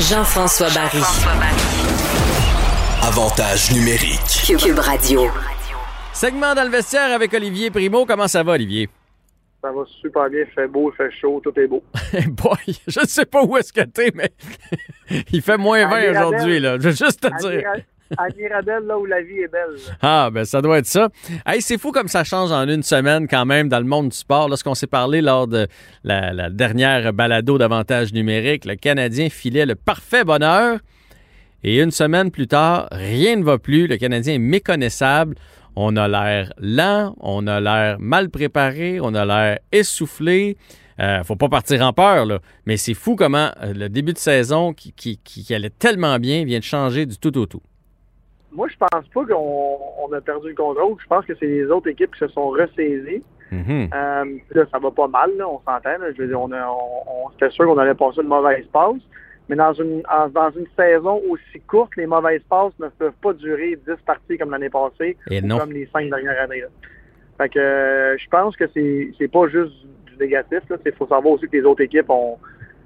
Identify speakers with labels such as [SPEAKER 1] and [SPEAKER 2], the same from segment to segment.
[SPEAKER 1] Jean-François Barry.
[SPEAKER 2] Avantage numérique.
[SPEAKER 1] Cube Radio.
[SPEAKER 3] Segment dans le vestiaire avec Olivier Primo. Comment ça va, Olivier?
[SPEAKER 4] Ça va super bien, il fait beau, il fait chaud, tout est beau.
[SPEAKER 3] Boy, je ne sais pas où est-ce que t'es, mais il fait moins 20 aujourd'hui, là. Je veux juste te dire.
[SPEAKER 4] À là où la vie est belle.
[SPEAKER 3] Ah, ben ça doit être ça. Hey, c'est fou comme ça change en une semaine quand même dans le monde du sport. Lorsqu'on s'est parlé lors de la, dernière balado d'avantage numérique, le Canadien filait le parfait bonheur. Et une semaine plus tard, rien ne va plus. Le Canadien est méconnaissable. On a l'air lent, on a l'air mal préparé, on a l'air essoufflé. Euh, faut pas partir en peur, là. mais c'est fou comment euh, le début de saison qui, allait tellement bien vient de changer du tout au tout.
[SPEAKER 4] Moi, je pense pas qu'on on a perdu le contrôle. Je pense que c'est les autres équipes qui se sont ressaisies.
[SPEAKER 3] Mhm.
[SPEAKER 4] Euh, là, ça va pas mal, là, on s'entend. là. Je veux dire, on, a- on, on- c'était sûr qu'on allait passer une mauvaise passe. Mais dans une, en- dans une saison aussi courte, les mauvaises passes ne peuvent pas durer 10 parties comme l'année passée
[SPEAKER 3] Et
[SPEAKER 4] ou
[SPEAKER 3] non.
[SPEAKER 4] comme les cinq dernières années. Là. Fait que euh, je pense que c'est c'est pas juste du négatif. Il faut savoir aussi que les autres équipes ont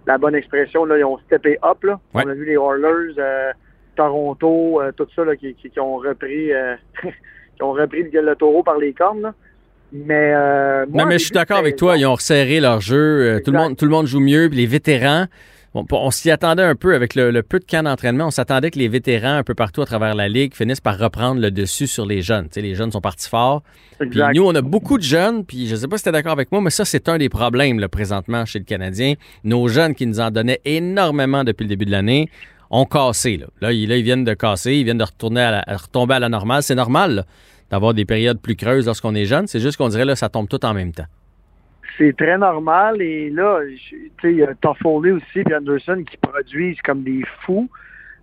[SPEAKER 4] la bonne expression. Là, ils ont steppé up. Là.
[SPEAKER 3] Ouais.
[SPEAKER 4] On a vu les Oilers, euh, Toronto, euh, tout ça là, qui, qui, qui ont repris euh, qui ont repris le, le taureau par les cornes. là. Mais, euh, moi,
[SPEAKER 3] non, mais je suis d'accord avec toi. Ils ont resserré leur jeu. Euh, Tout le, monde, tout le monde joue mieux. Puis les vétérans, on s'y attendait un peu avec le, le peu de camp d'entraînement. On s'attendait que les vétérans, un peu partout à travers la ligue, finissent par reprendre le dessus sur les jeunes. Les jeunes sont partis forts. Puis nous, on a beaucoup de jeunes, puis je sais pas si tu es d'accord avec moi, mais ça, c'est un des problèmes là, présentement chez le Canadien. Nos jeunes qui nous en donnaient énormément depuis le début de l'année ont cassé. Là. Là, ils, là, ils viennent de casser, ils viennent de retourner à, la- à retomber à la normale. C'est normal d'avoir des périodes plus creuses lorsqu'on est jeune. C'est juste qu'on dirait là, ça tombe tout en même temps.
[SPEAKER 4] C'est très normal. Et là, il y a Toffoli aussi et Anderson qui produisent comme des fous.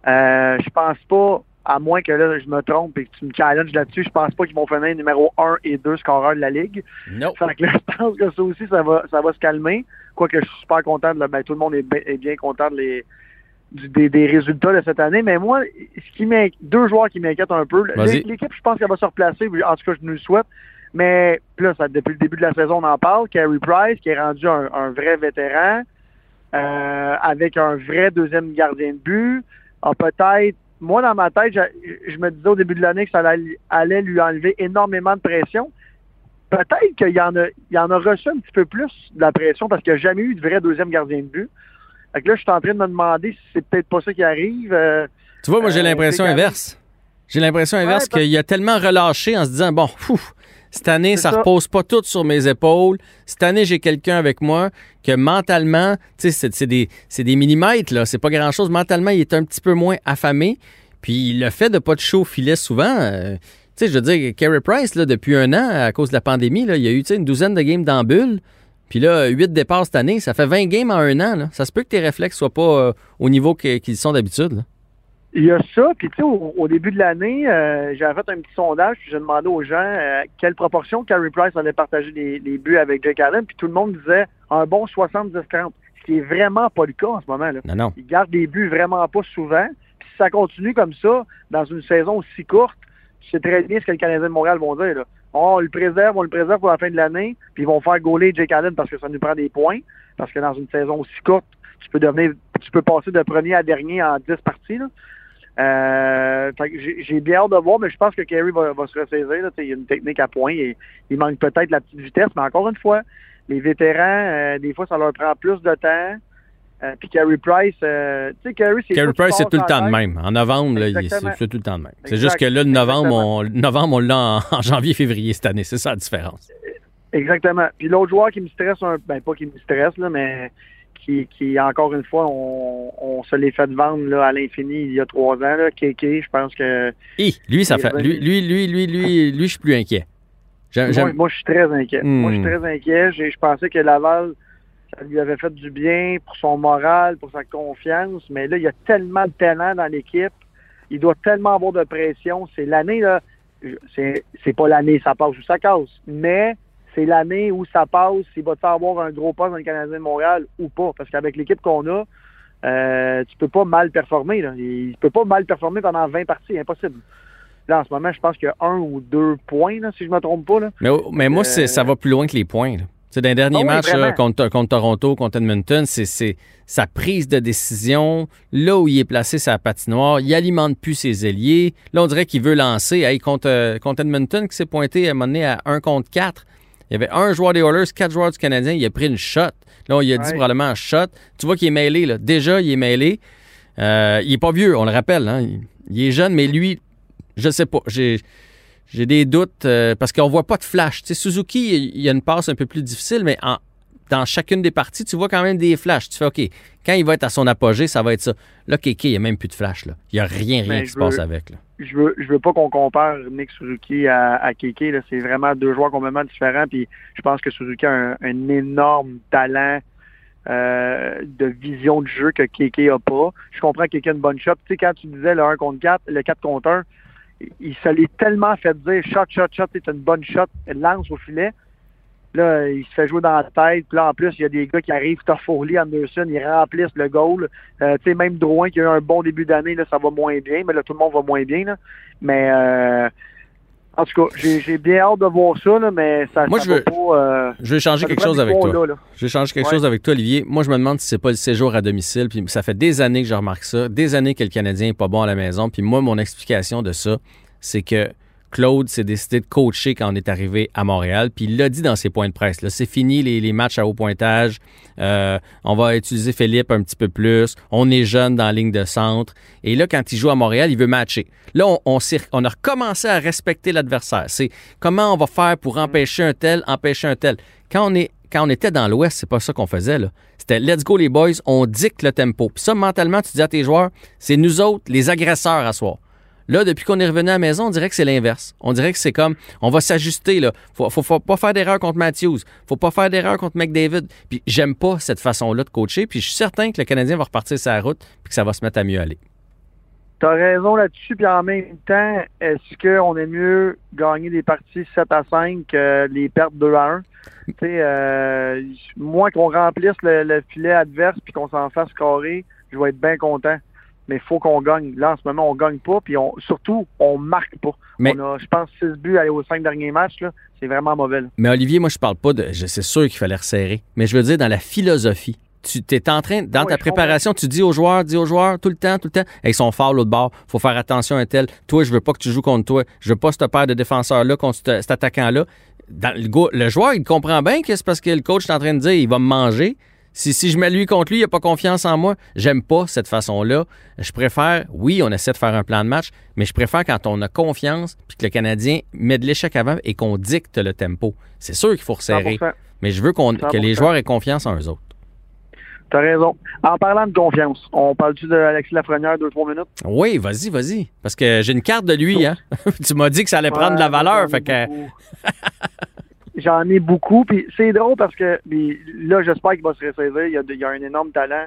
[SPEAKER 4] Euh, je pense pas, à moins que là, je me trompe et que tu me challenges là-dessus, je pense pas qu'ils vont finir numéro 1 et 2 scoreurs de la Ligue.
[SPEAKER 3] Non.
[SPEAKER 4] Fait que là, je pense que ça aussi, ça va, ça va se calmer. Quoique je suis super content de le- ben, tout le monde est, bien- est bien content de les, des, des résultats de cette année. Mais moi, ce qui deux joueurs qui m'inquiètent un peu. L'équipe, je pense qu'elle va se replacer. En tout cas, je nous le souhaite. Mais là, ça, depuis le début de la saison, on en parle. Carey Price, qui est rendu un, un vrai vétéran, euh, avec un vrai deuxième gardien de but, a peut-être. Moi, dans ma tête, je, je me disais au début de l'année que ça allait, allait lui enlever énormément de pression. Peut-être qu'il y en a, il en a reçu un petit peu plus de la pression parce qu'il n'y a jamais eu de vrai deuxième gardien de but. Fait que là, je suis en train de me demander si c'est peut-être pas ça qui arrive. Euh,
[SPEAKER 3] Tu vois, moi, j'ai
[SPEAKER 4] Euh,
[SPEAKER 3] l'impression inverse. J'ai l'impression inverse qu'il a tellement relâché en se disant, bon, cette année, ça,
[SPEAKER 4] ça.
[SPEAKER 3] repose pas tout sur mes épaules. Cette année, j'ai quelqu'un avec moi que mentalement, tu sais, c'est- des, c'est des millimètres, là. C'est pas grand-chose. Mentalement, il est un petit peu moins affamé. Puis le fait de pas de chaud filet souvent, euh, tu sais, je veux dire, Carey Price, là, depuis un an, à cause de la pandémie, là, il y a eu une douzaine de games dans bulle. Puis là, huit départs cette année, ça fait 20 games en un an. Là. Ça se peut que tes réflexes soient pas euh, au niveau qu'ils sont d'habitude.
[SPEAKER 4] Il y a ça, puis tu sais, au, au début de l'année, euh, j'avais fait un petit sondage, puis j'ai demandé aux gens euh, quelle proportion Carey Price allait partager les, les buts avec Jake Allen, puis tout le monde disait un bon 70-30, ce qui est vraiment pas le cas en ce moment. Là.
[SPEAKER 3] Non, non.
[SPEAKER 4] Il garde des buts vraiment pas souvent, puis si ça continue comme ça, dans une saison aussi courte, c'est très bien ce que les Canadiens de Montréal vont dire. Là. On le préserve, on le préserve pour la fin de l'année, puis ils vont faire gauler Jake Allen parce que ça nous prend des points, parce que dans une saison aussi courte, tu peux devenir, tu peux passer de premier à dernier en 10 parties. Là. Euh, j'ai bien hâte de voir, mais je pense que Kerry va, va se ressaisir. Là. Il y a une technique à point et il manque peut-être la petite vitesse, mais encore une fois, les vétérans, euh, des fois, ça leur prend plus de temps. Euh, puis Carey Price, euh, tu sais, Carey, c'est
[SPEAKER 3] Carey Price, c'est tout le temps de même. En novembre, c'est tout le temps de même. C'est juste que là, le novembre, on, novembre, on l'a en, en janvier, février cette année. C'est ça la différence.
[SPEAKER 4] Exactement. Puis l'autre joueur qui me stresse un ben pas qui me stresse, là, mais qui, qui encore une fois, on, on se l'est fait vendre là, à l'infini il y a trois ans. Là, KK, je pense que
[SPEAKER 3] Hi, lui, ça fait. Lui, lui, lui, lui, lui, lui, je suis plus inquiet.
[SPEAKER 4] Moi, je suis très inquiet.
[SPEAKER 3] Hmm.
[SPEAKER 4] Moi, je suis très inquiet. Je pensais que Laval, ça lui avait fait du bien pour son moral, pour sa confiance, mais là, il y a tellement de talent dans l'équipe. Il doit tellement avoir de pression. C'est l'année, là. C'est c'est pas l'année, ça passe ou ça casse, mais c'est l'année où ça passe, s'il va te faire avoir un gros poste dans le Canadien de Montréal ou pas. Parce qu'avec l'équipe qu'on a, euh, tu peux pas mal performer. Là. Il peut pas mal performer pendant 20 parties, impossible. Là, en ce moment, je pense qu'il y a un ou deux points, là, si je me trompe pas. Là.
[SPEAKER 3] Mais, mais moi, c'est-
[SPEAKER 4] Euh,
[SPEAKER 3] ça va plus loin que les points. là. C'est dans les derniers
[SPEAKER 4] oui,
[SPEAKER 3] matchs
[SPEAKER 4] vraiment.
[SPEAKER 3] là, contre, contre Toronto, contre Edmonton, c'est- sa prise de décision, là où il est placé sa patinoire, il alimente plus ses ailiers. Là, on dirait qu'il veut lancer. Hey, contre, euh, contre Edmonton, qui s'est pointé à un moment donné à 1 contre 4. Il y avait un joueur des Oilers, quatre joueurs du Canadien, il a pris une shot. Là, on lui a dit
[SPEAKER 4] Ouais.
[SPEAKER 3] probablement un shot. Tu vois qu'il est mêlé, là. Déjà, il est mêlé. Euh, il est pas vieux, on le rappelle. hein. Il, il est jeune, mais lui, je sais pas. J'ai. J'ai des doutes euh, parce qu'on voit pas de flash. Tu sais, Suzuki, il y a une passe un peu plus difficile, mais en- dans chacune des parties, tu vois quand même des flashs. Tu fais OK, quand il va être à son apogée, ça va être ça. Là, Kéké, il n'y a même plus de flash. Là. Il n'y a rien, rien qui se passe avec. Là.
[SPEAKER 4] je veux je veux pas qu'on compare Nick Suzuki à, à Keke. C'est vraiment deux joueurs complètement différents. Puis je pense que Suzuki a un, un énorme talent euh, de vision de jeu que Keke a pas. Je comprends que Keke a une bonne shot. Tu sais, quand tu disais le 1 contre 4, le 4 contre 1, il se l'est tellement fait dire shot, shot, shot, c'est une bonne shot, lance au filet. Là, il se fait jouer dans la tête. Puis là, en plus, il y a des gars qui arrivent, Toffoli, Anderson, ils remplissent le goal. Euh, tu sais, même Drouin qui a eu un bon début d'année, là, ça va moins bien, mais là, tout le monde va moins bien. Là. Mais euh, en tout cas, j'ai bien hâte de voir ça, là, mais ça,
[SPEAKER 3] Moi,
[SPEAKER 4] ça
[SPEAKER 3] je veux-
[SPEAKER 4] pas. euh,
[SPEAKER 3] Je vais changer quelque chose avec toi.
[SPEAKER 4] là, là.
[SPEAKER 3] Je vais changer quelque
[SPEAKER 4] Ouais.
[SPEAKER 3] chose avec toi, Olivier. Moi, je me demande si c'est pas le séjour à domicile. Puis ça fait des années que je remarque ça, des années que le Canadien est pas bon à la maison. Puis moi, mon explication de ça, c'est que Claude s'est décidé de coacher quand on est arrivé à Montréal. Puis il l'a dit dans ses points de presse. là, C'est fini les, les matchs à haut pointage. Euh, on va utiliser Philippe un petit peu plus. On est jeune dans la ligne de centre. Et là, quand il joue à Montréal, il veut matcher. Là, on, on, s'est- on a recommencé à respecter l'adversaire. C'est comment on va faire pour empêcher un tel, empêcher un tel. Quand on, est, quand on était dans l'Ouest, c'est pas ça qu'on faisait. là. C'était let's go les boys, on dicte le tempo. Puis ça, mentalement, tu dis à tes joueurs, c'est nous autres, les agresseurs à soir. Là, depuis qu'on est revenu à la maison, on dirait que c'est l'inverse. On dirait que c'est comme, on va s'ajuster, là. Faut, faut, faut pas faire d'erreur contre Matthews. Faut pas faire d'erreur contre McDavid. Puis j'aime pas cette façon-là de coacher. Puis je suis certain que le Canadien va repartir sa route puis que ça va se mettre à mieux aller.
[SPEAKER 4] T'as raison là-dessus, puis en même temps, est-ce qu'on est mieux gagner des parties 7 à 5 que les pertes 2 à 1? Tu sais, euh, moi, qu'on remplisse le, le filet adverse puis qu'on s'en fasse carrer, je vais être bien content. Mais il faut qu'on gagne. Là, en ce moment, on gagne pas, puis on, surtout, on marque pas.
[SPEAKER 3] Mais-
[SPEAKER 4] On a, je pense, 6 buts aller aux 5 derniers matchs. là. C'est vraiment mauvais. là.
[SPEAKER 3] Mais Olivier, moi, je parle pas de. C'est sûr qu'il fallait resserrer. Mais je veux dire, dans la philosophie. Tu es en train, dans ta préparation, tu dis aux joueurs, dis aux joueurs tout le temps, tout le temps, ils sont forts l'autre bord, faut faire attention à tel. Toi, je veux pas que tu joues contre toi. Je veux pas cette paire de défenseurs-là contre ce- cet attaquant-là. Dans le, go- le joueur, il comprend bien que c'est parce que le coach est en train de dire il va me manger. Si, si je mets lui contre lui, il n'a pas confiance en moi. J'aime pas cette façon-là. Je préfère, oui, on essaie de faire un plan de match, mais je préfère quand on a confiance puis que le Canadien met de l'échec avant et qu'on dicte le tempo. C'est sûr qu'il faut resserrer,
[SPEAKER 4] 100%.
[SPEAKER 3] mais je veux qu'on, que les
[SPEAKER 4] 100%.
[SPEAKER 3] joueurs aient confiance en eux autres.
[SPEAKER 4] T'as raison. En parlant de confiance, on parle-tu d'Alexis Lafrenière deux, trois minutes?
[SPEAKER 3] Oui, vas-y, vas-y. Parce que j'ai une carte de lui, hein. tu m'as dit que ça allait prendre de la valeur. Fait que.
[SPEAKER 4] J'en ai beaucoup. Puis c'est drôle parce que puis là, j'espère qu'il va se ressaisir. Il y a, de- il y a un énorme talent.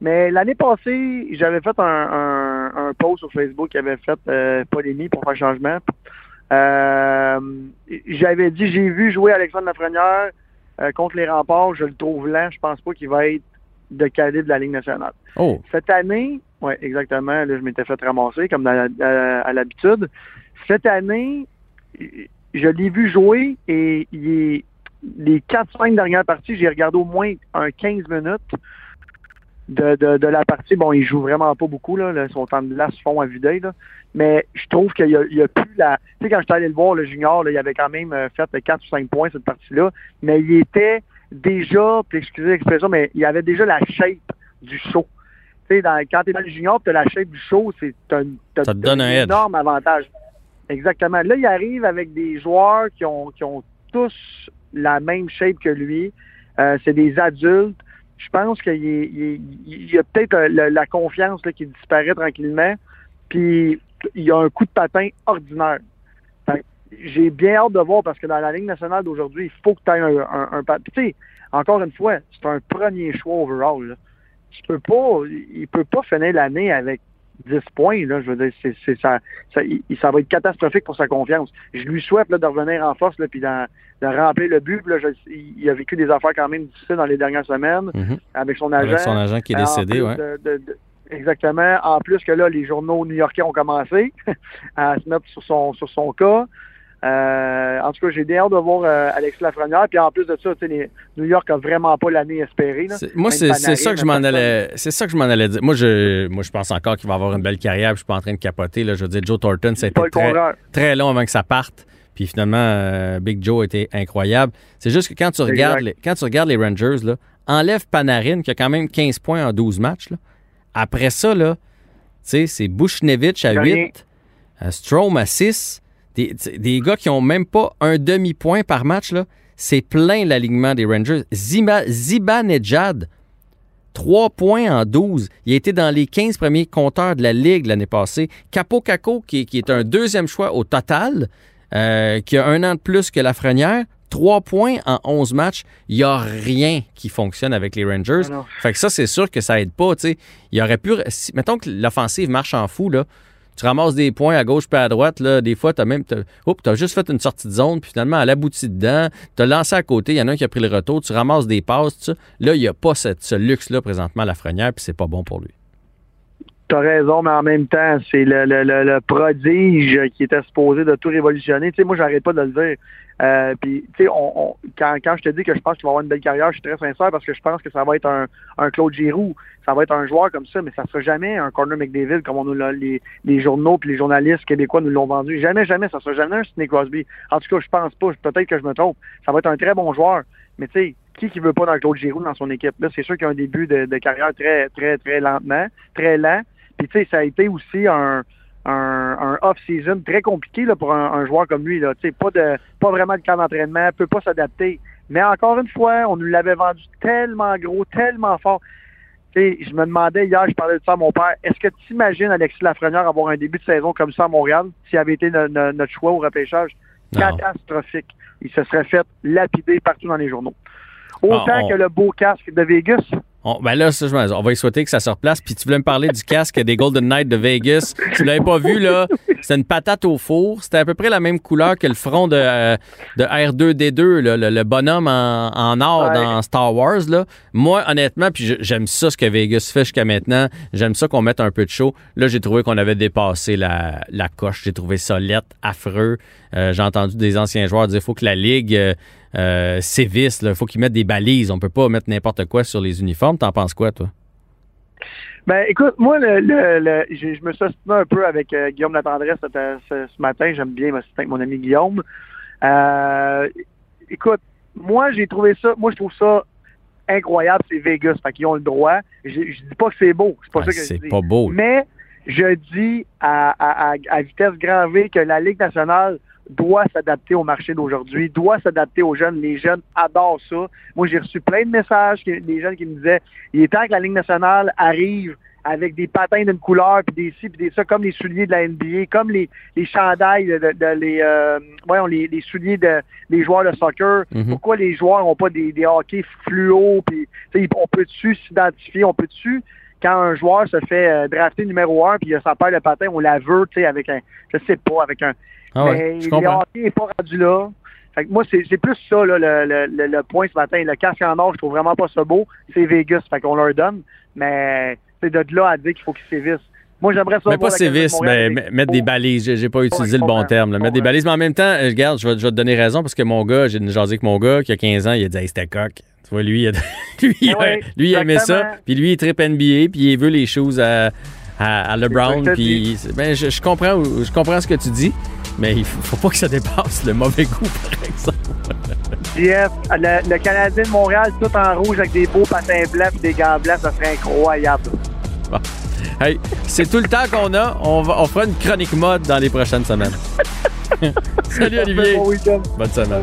[SPEAKER 4] Mais l'année passée, j'avais fait un, un, un post sur Facebook qui avait fait euh, polémique pour faire changement. Euh, j'avais dit j'ai vu jouer Alexandre Lafrenière euh, contre les remparts, je le trouve lent, je pense pas qu'il va être de calibre de la Ligue nationale.
[SPEAKER 3] oh,
[SPEAKER 4] Cette année, oui, exactement. Là, je m'étais fait ramasser comme à l'habitude. Cette année, je l'ai vu jouer et il est, les 4-5 dernières parties, j'ai regardé au moins un 15 minutes de, de, de la partie. Bon, il joue vraiment pas beaucoup, là, là, son temps de glace fond à vider, là. Mais je trouve qu'il y a, il y a plus la. Tu sais, quand j'étais allé le voir, le junior, là, il avait quand même euh, fait 4 ou 5 points cette partie-là. Mais il était déjà, puis excusez l'expression, mais il avait déjà la shape du show. Tu sais, quand tu es dans le junior, tu as la shape du show, c'est un, t'as-
[SPEAKER 3] Ça te
[SPEAKER 4] t'as
[SPEAKER 3] donne un
[SPEAKER 4] énorme avantage. Exactement. Là, il arrive avec des joueurs qui ont, tous la même shape que lui. Euh, c'est des adultes. Je pense qu'il il y a peut-être euh, la, confiance qui disparaît tranquillement. Puis il y a un coup de patin ordinaire. J'ai bien hâte de voir parce que dans la Ligue nationale d'aujourd'hui, il faut que tu aies un, un, un patin. Tu sais, encore une fois, c'est un premier choix overall. Là. Tu peux pas, il peut pas finir l'année avec 10 points. Là, je veux dire, c'est, c'est ça, ça, il- ça va être catastrophique pour sa confiance. Je lui souhaite là, de revenir en force là, puis d'en- de remplir le but. Puis Là, je- il a vécu des affaires quand même difficiles dans les dernières semaines
[SPEAKER 3] mhm.
[SPEAKER 4] avec son agent.
[SPEAKER 3] avec son agent qui est décédé,
[SPEAKER 4] de- de- de- exactement. En plus que là, les journaux new-yorkais ont commencé à se mettre sur son sur son cas. Euh, en tout cas, j'ai bien hâte de voir euh, Alexis Lafrenière. Puis en plus de ça, New York a vraiment pas l'année espérée.
[SPEAKER 3] Moi, c'est ça que je m'en allais. C'est ça que je m'en allais dire. Moi, je, moi, je pense encore qu'il va avoir une belle carrière. Je suis pas en train de capoter. Là. Je veux dire, Joe Thornton, c'était très, très long avant que ça parte. Puis finalement, euh, Big Joe était incroyable. C'est juste que quand tu regardes les, quand tu regardes les Rangers, là, enlève Panarin, qui a quand même 15 points en 12 matchs. Après ça, là, c'est Bushnevich à 8, Strom à 6. Des, gars qui ont même pas un demi-point par match, là. C'est plein l'alignement des Rangers. Zima, Zibanejad, 3 points en 12. Il a été dans les 15 premiers compteurs de la Ligue l'année passée. Capo Caco, qui, est un deuxième choix au total, euh, qui a un an de plus que Lafrenière, 3 points en 11 matchs. Il n'y a rien qui fonctionne avec les Rangers. Ah fait que ça, c'est sûr que ça aide pas. Il aurait pu. mettons que l'offensive marche en fou, là tu ramasses des points à gauche puis à droite. Là, des fois, tu as même. tu as juste fait une sortie de zone, puis finalement, elle aboutit dedans. Tu as lancé à côté, il y en a un qui a pris le retour, tu ramasses des passes. ça. Là, il n'y a pas ce luxe-là présentement à la Frenière, puis c'est pas bon pour lui.
[SPEAKER 4] Tu as raison, mais en même temps, c'est le, prodige qui était supposé de tout révolutionner. Tu moi, j'arrête pas de le dire. Euh, puis, tu sais, on, quand, quand je te dis que je pense qu'il va avoir une belle carrière, je suis très sincère parce que je pense que ça va être un, un Claude Giroux, ça va être un joueur comme ça, mais ça sera jamais un Corner McDavid comme on nous les, les journaux puis les journalistes québécois nous l'ont vendu. Jamais, jamais, ça sera jamais un Sidney Crosby. En tout cas, je pense pas. Peut-être que je me trompe. Ça va être un très bon joueur, mais tu sais, qui qui veut pas d'un Claude Giroux dans son équipe? Là, c'est sûr qu'il y a un début de, de carrière très, très, très lentement, très lent. Puis tu sais, ça a été aussi un un, off-season très compliqué là, pour un, joueur comme lui. Là. Pas, de, pas vraiment de camp d'entraînement, peut pas s'adapter. Mais encore une fois, on nous l'avait vendu tellement gros, tellement fort. je me demandais hier, je parlais de ça à mon père, est-ce que tu imagines Alexis Lafrenière avoir un début de saison comme ça à Montréal s'il avait été notre choix au repêchage? Catastrophique. Il se serait fait lapider partout dans les journaux. Autant ah, que le beau casque de Vegas,
[SPEAKER 3] on, ben là, ça, on va y souhaiter que ça se replace. Puis tu voulais me parler du casque des Golden Knights de Vegas. Tu l'avais pas vu, là. C'était une patate au four. C'était à peu près la même couleur que le front de, euh, de R2D2, le, bonhomme en, or dans Star Wars. Là. Moi, honnêtement, puis j'aime ça ce que Vegas fait jusqu'à maintenant. J'aime ça qu'on mette un peu de show. Là, j'ai trouvé qu'on avait dépassé la, la coche. J'ai trouvé ça lettre, affreux. Euh, j'ai entendu des anciens joueurs dire qu'il faut que la Ligue... Euh, euh, sévices. Il faut qu'ils mettent des balises. On peut pas mettre n'importe quoi sur les uniformes. T'en penses quoi, toi?
[SPEAKER 4] Ben, écoute, moi, le, le, je, me suis un peu avec euh, Guillaume Latendresse ce, ce, matin. J'aime bien m'assister avec mon ami Guillaume. Euh, écoute, moi, j'ai trouvé ça, moi, je trouve ça incroyable, c'est Vegas. Fait qu'ils ont le droit. Je, je dis pas que c'est beau. C'est pas ça que je dis.
[SPEAKER 3] C'est pas beau.
[SPEAKER 4] Mais je dis à, à, à, vitesse grand V que la Ligue nationale doit s'adapter au marché d'aujourd'hui, doit s'adapter aux jeunes. Les jeunes adorent ça. Moi, j'ai reçu plein de messages des jeunes qui me disaient il est temps que la Ligue nationale arrive avec des patins d'une couleur, puis des ci, puis des ça, comme les souliers de la NBA, comme les, les chandails, de, les, euh, voyons, les, les, souliers de, des joueurs de soccer. Mhm. Pourquoi les joueurs n'ont pas des, des hockey fluo, puis on peut-tu s'identifier, on peut-tu quand un joueur se fait euh, drafter numéro un, puis il a sa paire de patins, on la veut, tu sais, avec un, je sais pas, avec un,
[SPEAKER 3] ah mais
[SPEAKER 4] le hockey n'est pas rendu là. Fait que moi, c'est plus ça, là, le, le, le, point ce matin. Le casque en or, je trouve vraiment pas ça beau. C'est Vegas, fait qu'on leur donne. Mais c'est de là à dire qu'il faut qu'ils sévissent. Moi, j'aimerais ça.
[SPEAKER 3] Mais pas sévices, mais mettre des balises. J'ai pas utilisé le bon terme. Mettre des balises, mais en même temps, euh, regarde, je vais, je vais te donner raison parce que mon gars, j'ai jasé avec mon gars qui a 15 ans, il a dit hey, c'était coq. Tu vois, lui, il, a, lui, lui il aimait ça. Puis lui, il tripe NBA, puis il veut les choses à, à, LeBron. Puis ben, je, je, comprends, je comprends ce que tu dis. Mais il faut, faut pas que ça dépasse le mauvais goût, par exemple.
[SPEAKER 4] Jeff, le, le, Canadien de Montréal, tout en rouge avec des beaux patins blancs et des gants blancs, ça serait incroyable.
[SPEAKER 3] Hey, c'est tout le temps qu'on a. On, va, on fera une chronique mode dans les prochaines semaines. Salut Olivier.
[SPEAKER 4] Bon
[SPEAKER 3] Bonne semaine.